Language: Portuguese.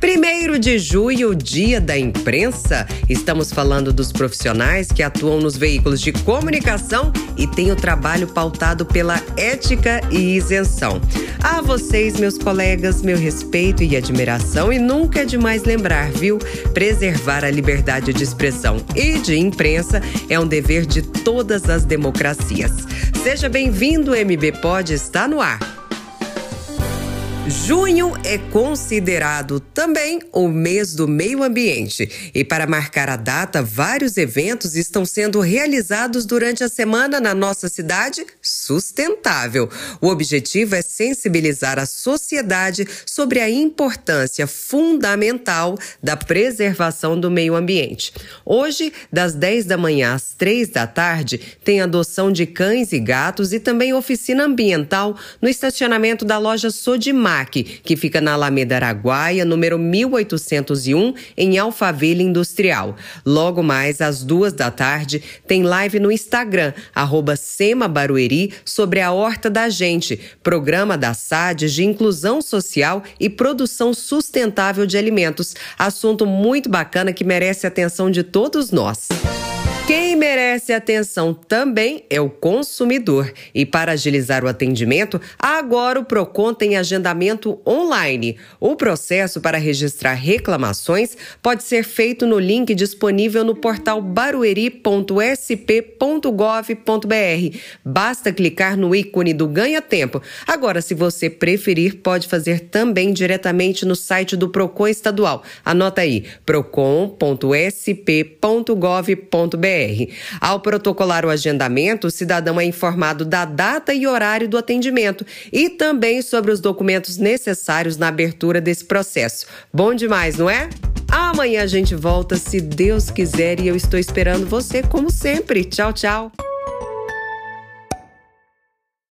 Primeiro de junho, dia da imprensa. Estamos falando dos profissionais que atuam nos veículos de comunicação e têm o trabalho pautado pela ética e isenção. A vocês, meus colegas, meu respeito e admiração e nunca é demais lembrar, viu? Preservar a liberdade de expressão e de imprensa é um dever de todas as democracias. Seja bem-vindo, MB Pod está no ar. Junho é considerado também o mês do meio ambiente e para marcar a data, vários eventos estão sendo realizados durante a semana na nossa cidade sustentável. O objetivo é sensibilizar a sociedade sobre a importância fundamental da preservação do meio ambiente. Hoje, das 10 da manhã às 3 da tarde, tem adoção de cães e gatos e também oficina ambiental no estacionamento da loja Sodimar que fica na Alameda Araguaia, número 1801, em Alphaville Industrial. Logo mais, às duas da tarde, tem live no Instagram, arroba sobre a Horta da Gente, programa da SAD de inclusão social e produção sustentável de alimentos. Assunto muito bacana que merece a atenção de todos nós. Quem merece atenção também é o consumidor. E para agilizar o atendimento, agora o Procon tem agendamento online. O processo para registrar reclamações pode ser feito no link disponível no portal barueri.sp.gov.br. Basta clicar no ícone do Ganha Tempo. Agora, se você preferir, pode fazer também diretamente no site do Procon estadual. Anota aí: procon.sp.gov.br. Ao protocolar o agendamento, o cidadão é informado da data e horário do atendimento e também sobre os documentos necessários na abertura desse processo. Bom demais, não é? Amanhã a gente volta, se Deus quiser, e eu estou esperando você como sempre. Tchau, tchau.